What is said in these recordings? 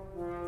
Yeah.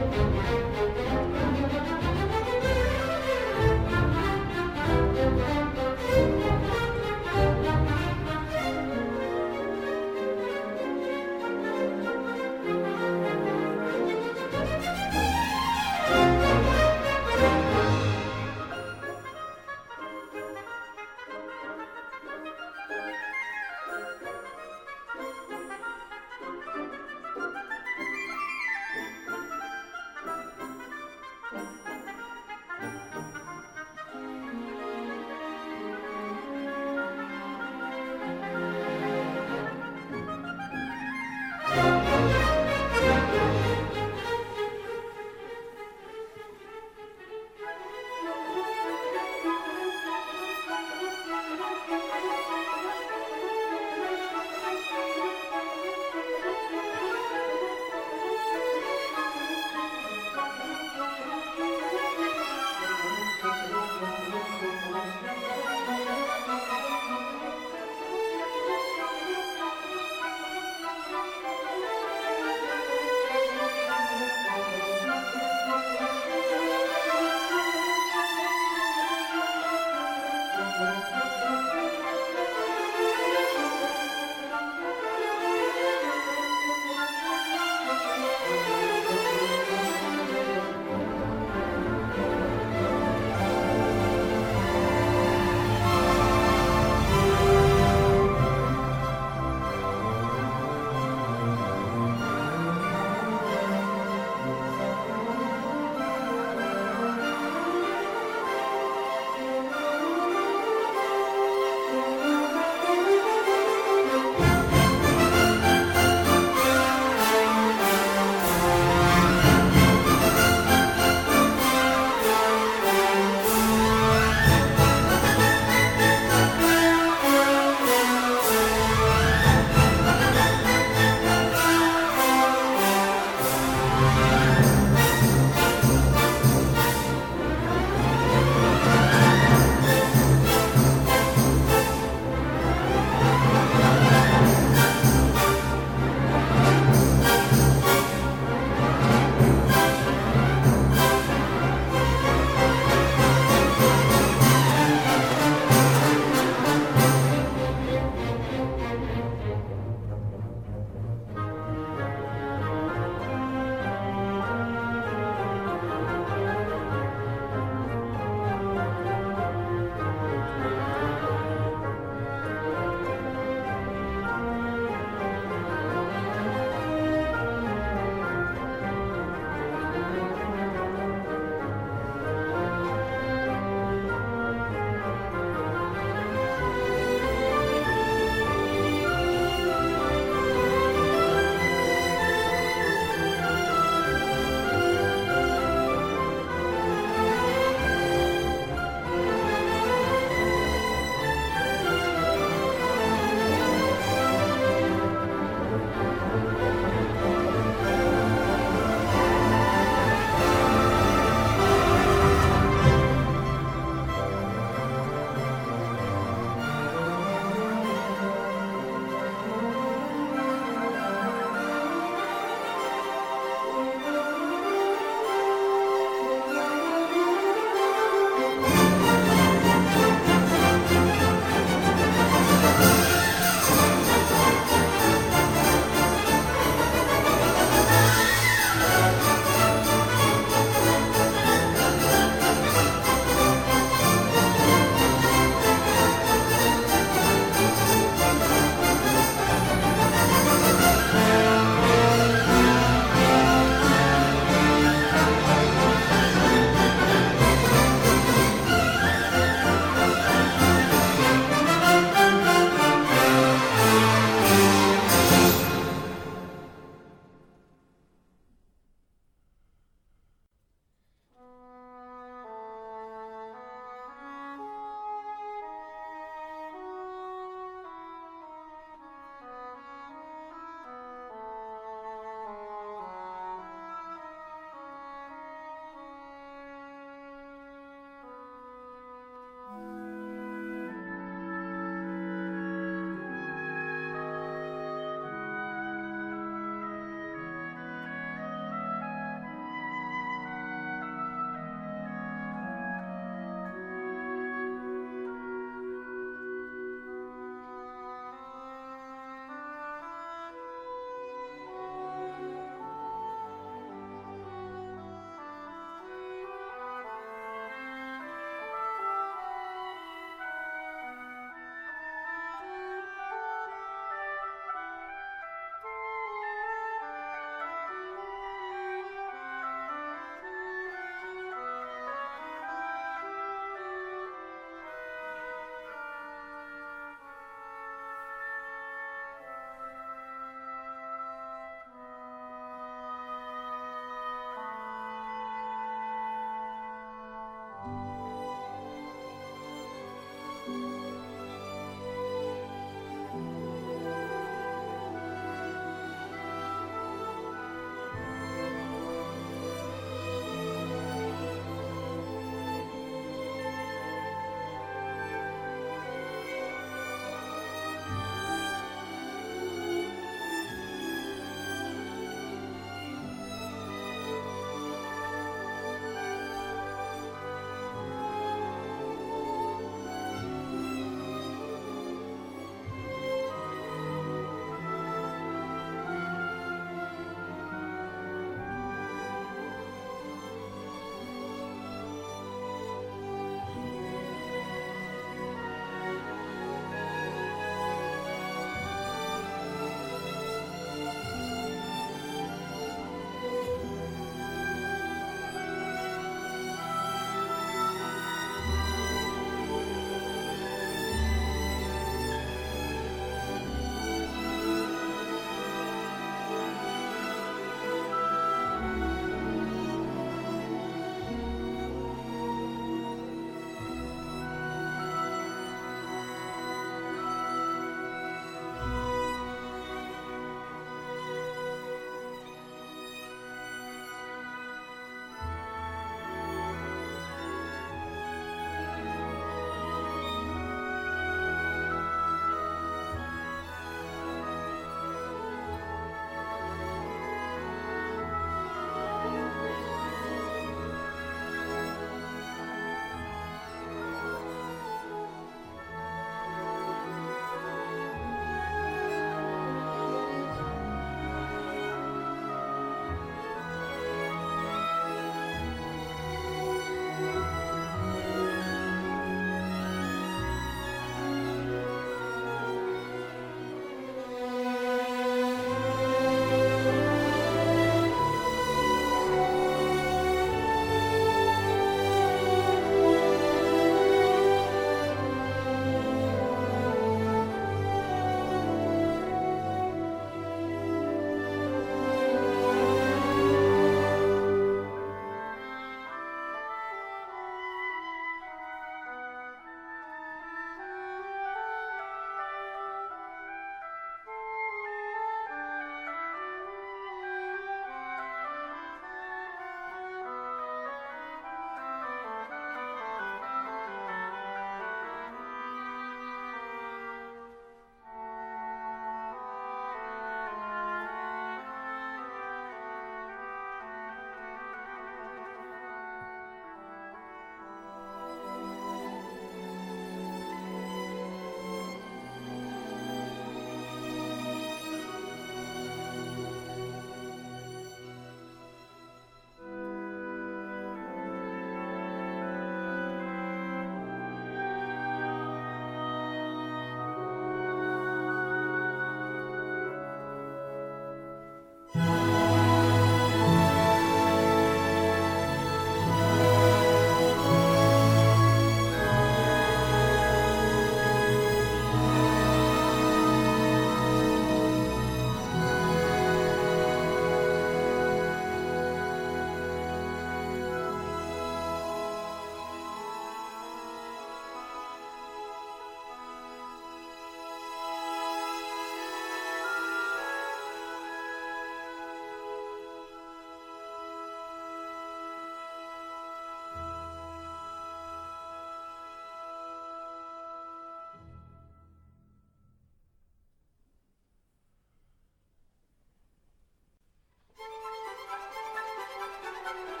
coming home.